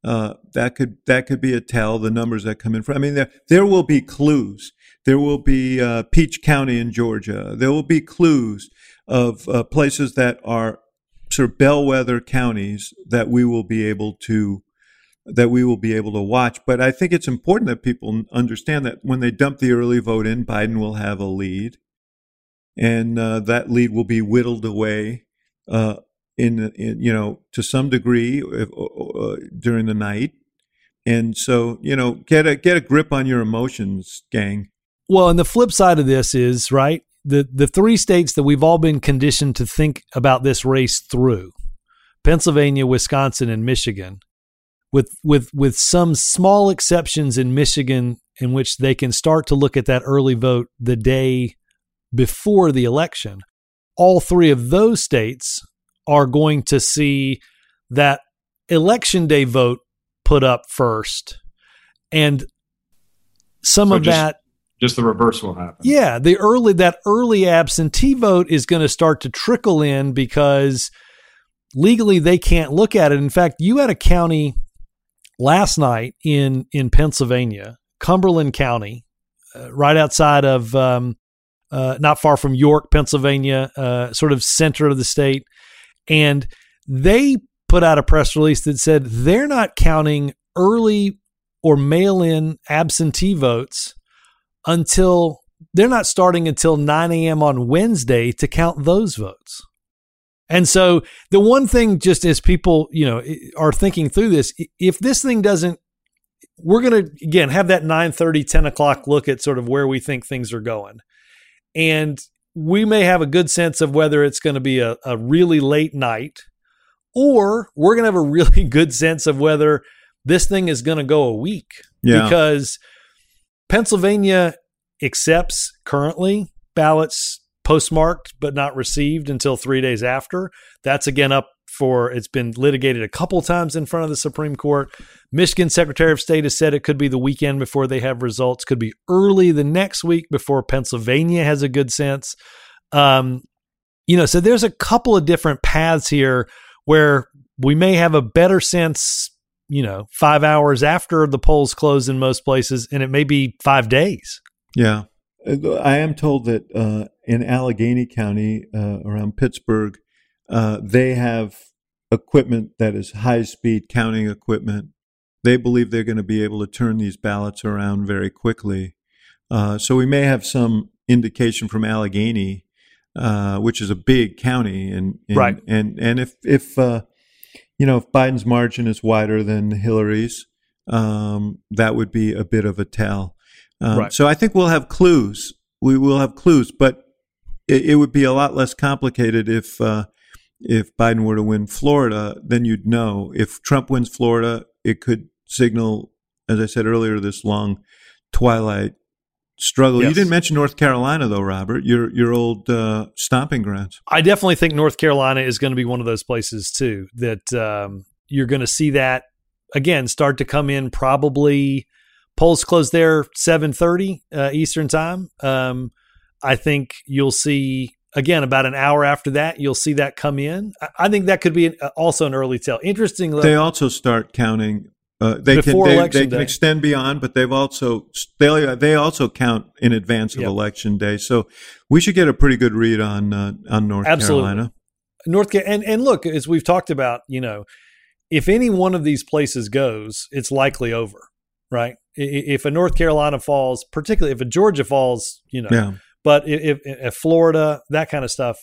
uh, that could that could be a tell. The numbers that come in from. I mean, there there will be clues. There will be uh, Peach County in Georgia. There will be clues of uh, places that are sort of bellwether counties that we will be able to that we will be able to watch. But I think it's important that people understand that when they dump the early vote in, Biden will have a lead, and uh, that lead will be whittled away uh, in, in, you know to some degree if, uh, during the night. And so you know get a get a grip on your emotions, gang. Well, and the flip side of this is right the the three states that we've all been conditioned to think about this race through Pennsylvania, Wisconsin, and Michigan with with with some small exceptions in Michigan in which they can start to look at that early vote the day before the election. All three of those states are going to see that election day vote put up first and some So of just- that Just the reverse will happen. yeah, the early that early absentee vote is going to start to trickle in because legally they can't look at it. In fact, you had a county last night in in Pennsylvania, Cumberland County, uh, right outside of um, uh, not far from York, Pennsylvania, uh, sort of center of the state, and they put out a press release that said they're not counting early or mail in absentee votes until they're not starting until 9 a.m. on Wednesday to count those votes. And so the one thing, just as people, you know, are thinking through this, if this thing doesn't, we're going to again have that 9 30, 10 o'clock look at sort of where we think things are going. And we may have a good sense of whether it's going to be a, a really late night or we're going to have a really good sense of whether this thing is going to go a week Yeah. because Pennsylvania accepts currently ballots postmarked but not received until three days after. That's again up for it's been litigated a couple times in front of the Supreme Court. Michigan Secretary of State has said it could be the weekend before they have results, could be early the next week before Pennsylvania has a good sense. Um, you know, so there's a couple of different paths here where we may have a better sense you know, five hours after the polls close in most places, and it may be five days. Yeah. Uh, I am told that uh, in Allegheny County, uh, around Pittsburgh, uh, they have equipment that is high speed counting equipment. They believe they're going to be able to turn these ballots around very quickly. Uh, so we may have some indication from Allegheny, uh, which is a big county, and, and Right. and and if if uh, you know if Biden's margin is wider than Hillary's, um, that would be a bit of a tell. Um, Right. So I think we'll have clues. We will have clues, but it, it would be a lot less complicated if uh, if Biden were to win Florida. Then you'd know. If Trump wins Florida, it could signal, as I said earlier, this long twilight struggle. You didn't mention North Carolina, though, Robert. Your your old uh, stomping grounds. I definitely think North Carolina is going to be one of those places too that um, you're going to see that again start to come in. Probably polls close there seven thirty uh, Eastern time. Um, I think you'll see again about an hour after that. You'll see that come in. I, I think that could be an, also an early tell. Interesting. They also start counting. Uh, they Before can they, Election they can Day. extend beyond, but they've also they they also count in advance of Yep. election day. So we should get a pretty good read on uh, on North Absolutely. Carolina. North Ca- and and look as we've talked about, you know, if any one of these places goes, it's likely over, right? If a North Carolina falls, particularly if a Georgia falls, you know, Yeah. but if, if, if Florida, that kind of stuff,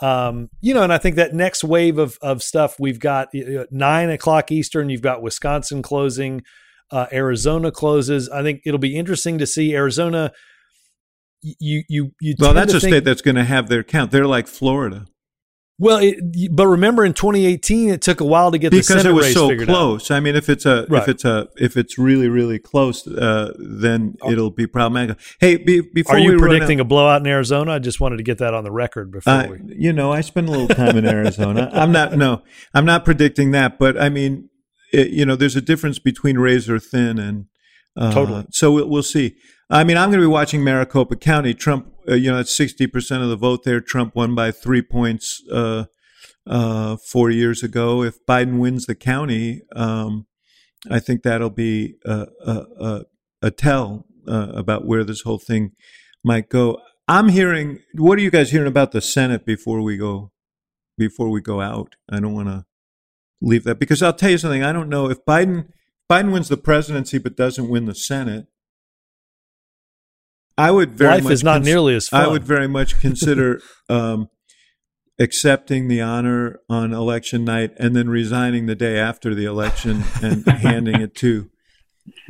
um, you know, and I think that next wave of of stuff we've got uh, nine o'clock Eastern, you've got Wisconsin closing, uh, Arizona closes. I think it'll be interesting to see Arizona. You you you. Well, that's a think- state that's going to have their count. They're like Florida Well, it, but remember in 2018, it took a while to get the because Senate it was race so figured out. close. I mean, if it's a Right. if it's a if it's really really close, uh, then it'll be problematic. Hey, be, before Are you run out- predicting a blowout in Arizona? I just wanted to get that on the record before Uh, we. you know, I spend a little time in Arizona. I'm not, no, I'm not predicting that, but I mean, it, you know, there's a difference between razor thin and uh, Totally. So we'll, we'll see. I mean, I'm going to be watching Maricopa County. Trump, uh, you know, it's 60 percent of the vote there. Trump won by three points uh, uh, four years ago. If Biden wins the county, um, I think that'll be a, a, a, a tell. uh, about where this whole thing might go. I'm hearing. What are you guys hearing about the Senate before we go? Before we go out, I don't want to leave that because I'll tell you something. I don't know if Biden Biden wins the presidency but doesn't win the Senate. I would very Life much is not cons- nearly as fun. I would very much consider um, accepting the honor on election night and then resigning the day after the election and handing it to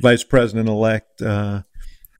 Vice President elect uh,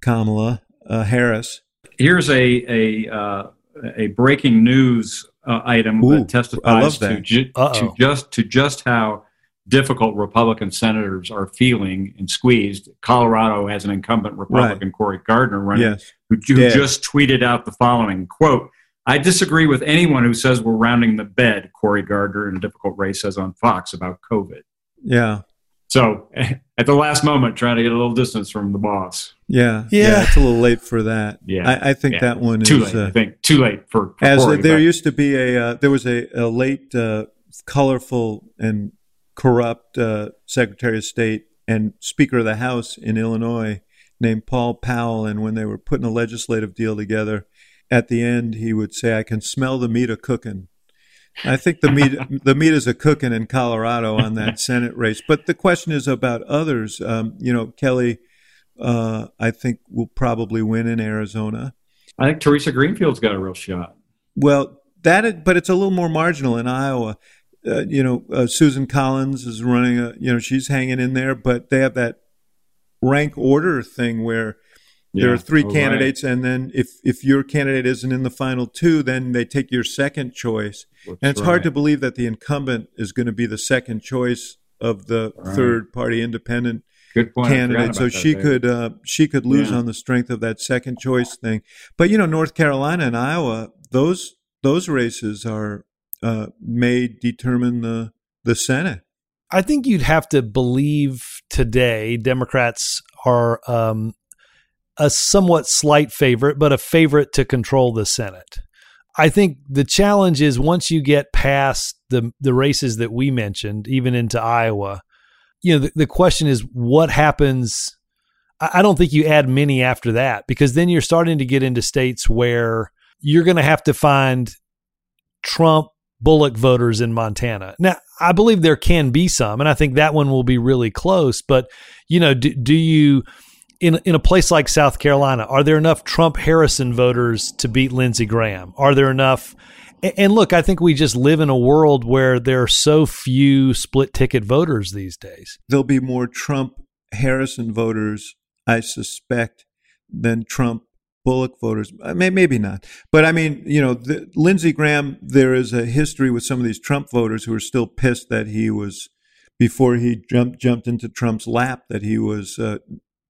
Kamala uh, Harris. Here's a a uh, a breaking news uh, item Ooh, that I love testifies to, ju- to just to just how difficult Republican senators are feeling and squeezed. Colorado has an incumbent Republican, Cory Gardner, running, Yes. who, who Dead. just tweeted out the following quote. I disagree with anyone who says we're rounding the bed, Cory Gardner in a difficult race says on Fox about COVID. Yeah. So at the last moment, trying to get a little distance from the boss. Yeah. Yeah. It's a little late for that. Yeah. I, I think Yeah. that one Too is. late, uh, I think. Too late for, for As Cory, there but- used to be a, uh, there was a, a late, uh, colorful and corrupt uh, Secretary of State and Speaker of the House in Illinois named Paul Powell. And when they were putting a legislative deal together, at the end he would say, "I can smell the meat a cooking." I think the meat the meat is a cooking in Colorado on that Senate race. But the question is about others. Um, you know, Kelly, uh, I think will probably win in Arizona. I think Theresa Greenfield's got a real shot. Well, that, is- but it's a little more marginal in Iowa. Uh, you know, uh, Susan Collins is running a, you know, she's hanging in there, but they have that rank order thing where there Yeah. are three Oh, right. candidates, and then if if your candidate isn't in the final two, then they take your second choice. That's and it's hard to believe that the incumbent is going to be the second choice of the Right. third party independent. Candidate. So that she there. could uh, she could lose Yeah. on the strength of that second choice thing. But you know, North Carolina and Iowa, those those races are uh, may determine the the Senate. I think you'd have to believe today Democrats are um, a somewhat slight favorite, but a favorite to control the Senate. I think the challenge is once you get past the the races that we mentioned, even into Iowa, you know, the, the question is what happens. I I don't think you add many after that because then you're starting to get into states where you're going to have to find Trump Bullock voters in Montana. Now, I believe there can be some, and I think that one will be really close. But you know, do, do you in in a place like South Carolina, are there enough Trump Harrison voters to beat Lindsey Graham? Are there enough? And look, I think we just live in a world where there are so few split ticket voters these days. There'll be more Trump Harrison voters, I suspect, than Trump Bullock voters. Uh, Maybe not, but I mean, you know, the, Lindsey Graham. There is a history with some of these Trump voters who are still pissed that he was before he jumped jumped into Trump's lap that he was. Uh,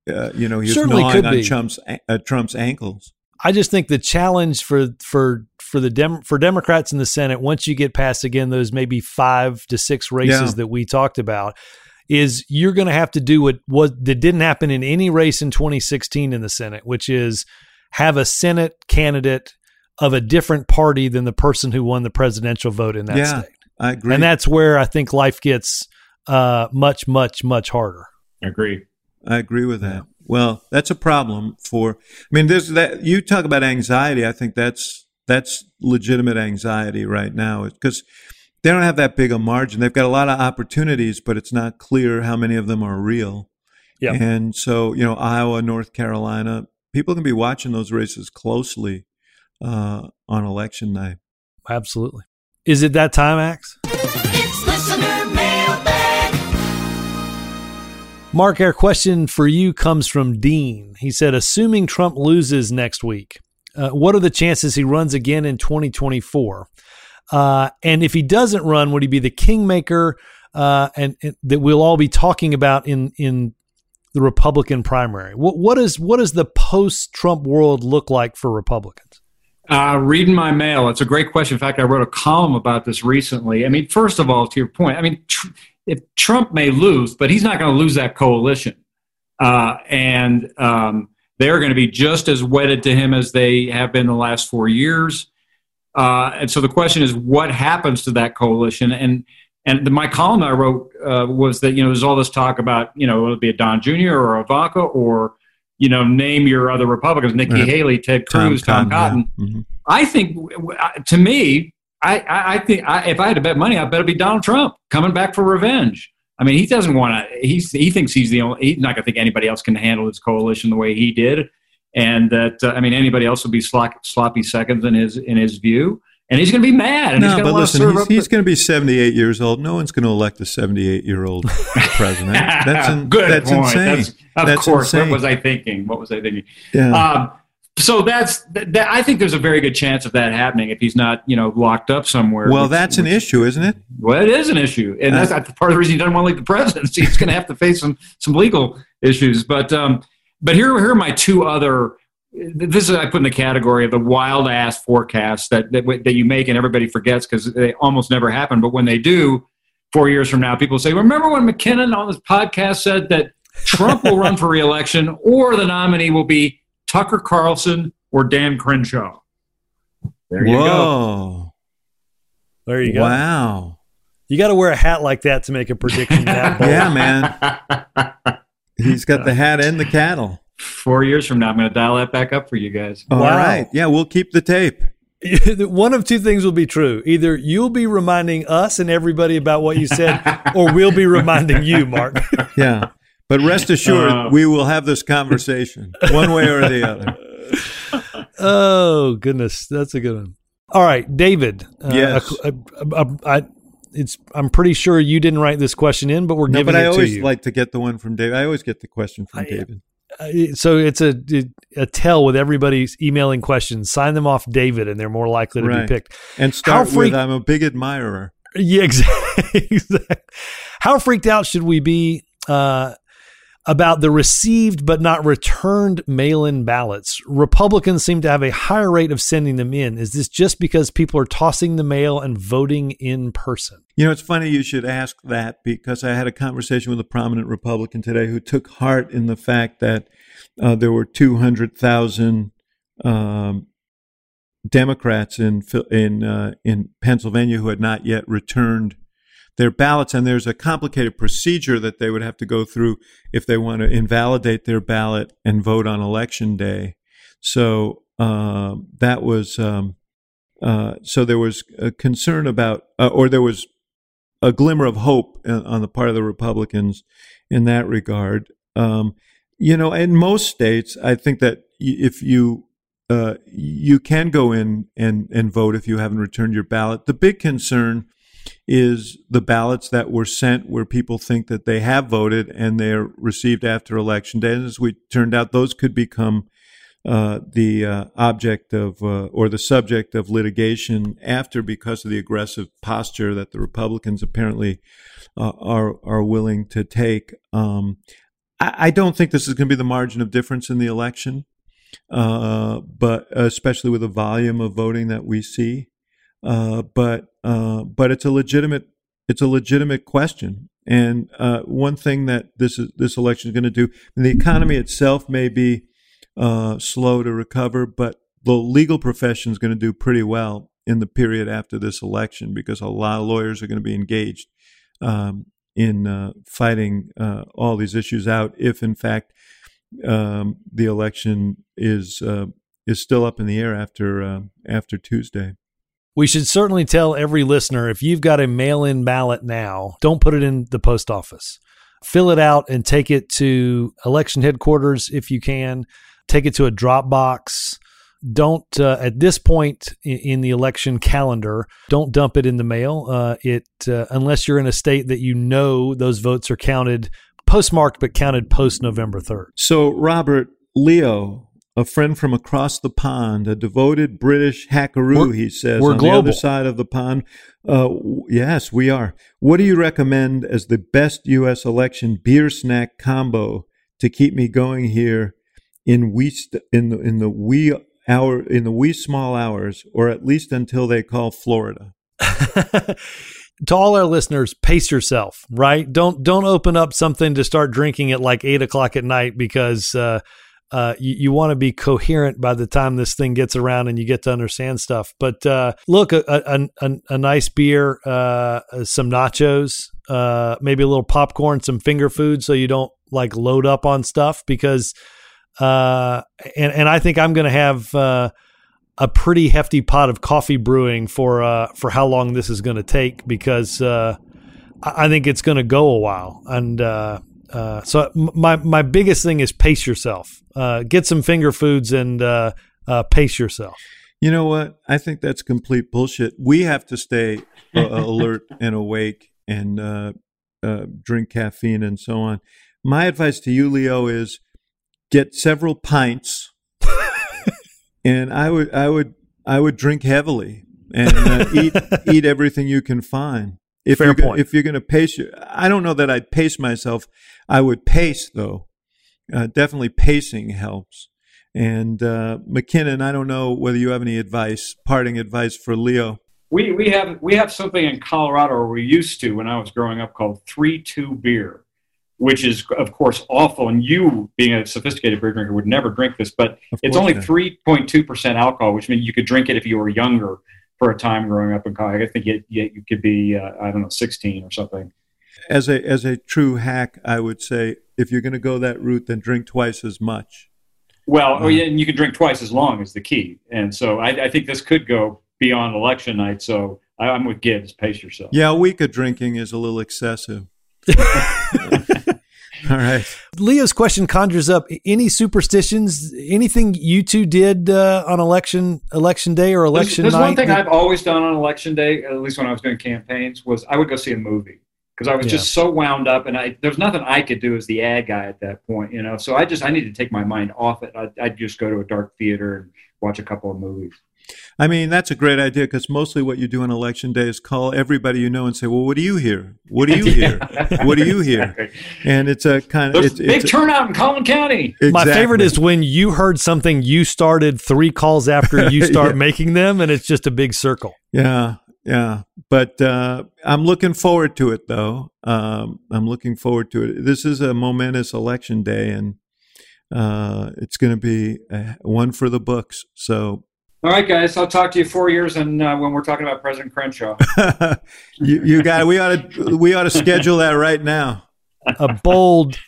uh, you know, he was Certainly gnawing on. Trump's uh, Trump's ankles. I just think the challenge for for for the Dem- for Democrats in the Senate once you get past again those maybe five to six races Yeah. that we talked about is you're going to have to do what what that didn't happen in any race in 2016 in the Senate, which is have a Senate candidate of a different party than the person who won the presidential vote in that Yeah, state, I agree. and that's where I think life gets uh, much much much harder. I agree. I agree with that. Well, that's a problem for. I mean, there's that. You talk about anxiety. I think that's that's legitimate anxiety right now because they don't have that big a margin. They've got a lot of opportunities, but it's not clear how many of them are real. Yeah. And so, you know, Iowa, North Carolina, people can be watching those races closely uh, on election night. Absolutely. Is it that time, Axe? It's listener mailbag. Mark, our question for you comes from Dean. He said, assuming Trump loses next week, uh, what are the chances he runs again in 2024? Uh, and if he doesn't run, would he be the kingmaker uh, and, and that we'll all be talking about in in the Republican primary? What what is what does the post Trump world look like for Republicans? Uh, reading my mail, it's a great question. In fact, I wrote a column about this recently. I mean, first of all, to your point, I mean, tr- if Trump may lose, but he's not going to lose that coalition. Uh, and um, they're going to be just as wedded to him as they have been the last four years. Uh, and so the question is, what happens to that coalition? And and the, my column I wrote uh, was that you know there's all this talk about you know it'll it be a Don Jr. or Ivanka or you know, name your other Republicans: Nikki. Haley, Ted Cruz, Tom, yeah. Cotton. Mhm. I think, to me, I, I, think I, if I had to bet money, I bet it'd be Donald Trump coming back for revenge. I mean, he doesn't want to. He's he thinks he's the only. He's not going to think anybody else can handle his coalition the way he did, and that uh, I mean, anybody else would be sloppy, sloppy seconds in his in his view, and he's going to be mad, and he's going to but listen, he's, he's going to be 78 years old. No one's going to elect a 78 year old president. That's in, good that's point. insane. That's, of That's course. insane. What was I thinking? What was I thinking? yeah. Um, so that's that, that, I think there's a very good chance of that happening if he's not, you know, locked up somewhere. well, which- that's an issue, isn't it? Well, it is an issue, and that's part of the reason he doesn't want to leave the presidency. He's going to have to face some some legal issues. But um, but here here are my two other. This is I put in the category of the wild ass forecasts that that, that you make and everybody forgets because they almost never happen. But when they do, four years from now, people say, "Remember when McKinnon on this podcast said that Trump will run for reelection, or the nominee will be Tucker Carlson or Dan Crenshaw?" There you go. There you go. Wow. You got to wear a hat like that to make a prediction that. Yeah, man. He's got the hat and the cattle. Four years from now, I'm going to dial that back up for you guys. All Wow. right. Yeah, we'll keep the tape. One of two things will be true. Either you'll be reminding us and everybody about what you said, or we'll be reminding you, Mark. Yeah. But rest assured, Uh. we will have this conversation one way or the other. oh goodness, that's a good one. All right, David. Uh, Yes. a- a- a- I- it's. I'm pretty sure you didn't write this question in, but we're No, giving but I it to always like to get the one from David. I always get the question from I- David. So it's a a tell with everybody emailing questions. Sign them off, David, and they're more likely to Right. be picked. And start freak- with I'm a big admirer. Yeah, exactly. exactly. How freaked out should we be uh, about the received but not returned mail in ballots? Republicans seem to have a higher rate of sending them in. Is this just because people are tossing the mail and voting in person? You know, it's funny you should ask that because I had a conversation with a prominent Republican today who took heart in the fact that uh, there were 200,000 um, Democrats in in uh, in Pennsylvania who had not yet returned their ballots, and there's a complicated procedure that they would have to go through if they want to invalidate their ballot and vote on election day. So uh, that was um, uh, so there was a concern about, uh, or there was a glimmer of hope uh, on the part of the Republicans in that regard. Um, you know, in most states, I think that if you uh, you can go in and, and vote if you haven't returned your ballot. The big concern is the ballots that were sent where people think that they have voted and they're received after election day. And as we turned out, those could become uh, the uh, object of uh, or the subject of litigation after because of the aggressive posture that the Republicans apparently uh, are are willing to take. Um, I, I don't think this is going to be the margin of difference in the election, uh, but especially with the volume of voting that we see. Uh, but uh, but it's a legitimate it's a legitimate question. And uh, one thing that this is, this election is going to do, the economy itself may be uh, slow to recover, but the legal profession is going to do pretty well in the period after this election because a lot of lawyers are going to be engaged um, in uh, fighting uh, all these issues out. If in fact um, the election is uh, is still up in the air after after Tuesday. We should certainly tell every listener if you've got a mail in ballot now, don't put it in the post office. Fill it out and take it to election headquarters if you can. Take it to a drop box. Don't, uh, at this point in the election calendar, don't dump it in the mail. Uh, it uh, unless you're in a state that you know those votes are counted postmarked but counted post November 3rd. So, Robert Leo, a friend from across the pond, a devoted British hackaroo, We're- he says, we're on the other side of the pond. Uh, w- yes, we are. What do you recommend as the best U.S. election beer snack combo to keep me going here in wee st- in the in the wee hour in the wee small hours, or at least until they call Florida? to all our listeners, pace yourself, right? Don't don't open up something to start drinking at like eight o'clock at night because uh, uh, you, you want to be coherent by the time this thing gets around and you get to understand stuff. But uh, look, a, a, a, a nice beer, uh, some nachos, uh, maybe a little popcorn, some finger food, so you don't like load up on stuff because. uh, and and I think I'm going to have uh, a pretty hefty pot of coffee brewing for for how long this is going to take because I I think it's going to go a while. And uh, so my my biggest thing is pace yourself. Uh, get some finger foods and uh, uh, pace yourself. You know what? I think that's complete bullshit. We have to stay uh, alert and awake and uh, uh, drink caffeine and so on. My advice to you, Leo, is get several pints, and I would, I would, I would drink heavily and uh, eat eat everything you can find. If Fair you're go- point. if you're going to pace, your, I don't know that I'd pace myself. I would pace though. Uh, definitely pacing helps. And uh, McKinnon, I don't know whether you have any advice, parting advice for Leo. We we have we have something in Colorado, or we used to when I was growing up, called three two beer, which is of course awful. And you, being a sophisticated beer drinker, would never drink this, but Of it's only three point two percent alcohol, which means you could drink it if you were younger for a time growing up in college. I think you, you, you could be uh, I don't know sixteen or something. As a as a true hack, I would say if you're going to go that route, then drink twice as much. Well, oh, Mm. and you can drink twice as long is the key. And so I, I think this could go beyond election night. So I, I'm with Gibbs. Pace yourself. Yeah, a week of drinking is a little excessive. All right. Leo's question conjures up any superstitions, anything you two did uh, on election election day or election there's night. one thing that- I've always done on election day, at least when I was doing campaigns, was I would go see a movie because I was just so wound up, and I there's nothing I could do as the ad guy at that point, you know. So I just I needed to take my mind off it. I'd, I'd just go to a dark theater and watch a couple of movies. I mean, that's a great idea because mostly what you do on election day is call everybody you know and say, "Well, what do you hear? What do you hear? What do you hear?" And it's a kind of it's, big it's turnout in Collin County. My favorite is when you heard something you started three calls after you start Yeah. making them, and it's just a big circle. Yeah, yeah. But uh, I'm looking forward to it, though. Um, I'm looking forward to it. This is a momentous election day, and uh, it's going to be uh, one for the books. So All right, guys, I'll talk to you four years and uh, when we're talking about President Crenshaw. you, you got we ought to we ought to schedule that right now. A bold,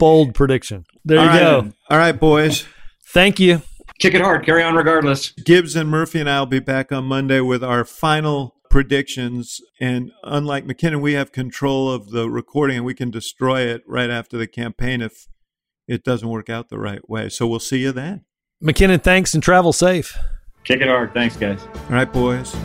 bold prediction. There All you right. go. All right, boys. Thank you. Kick it hard, carry on regardless. Gibbs and Murphy and I will be back on Monday with our final predictions. And unlike McKinnon, we have control of the recording and we can destroy it right after the campaign if it doesn't work out the right way. So we'll see you then. McKinnon, thanks and travel safe. Kick it hard. Thanks, guys. All right, boys.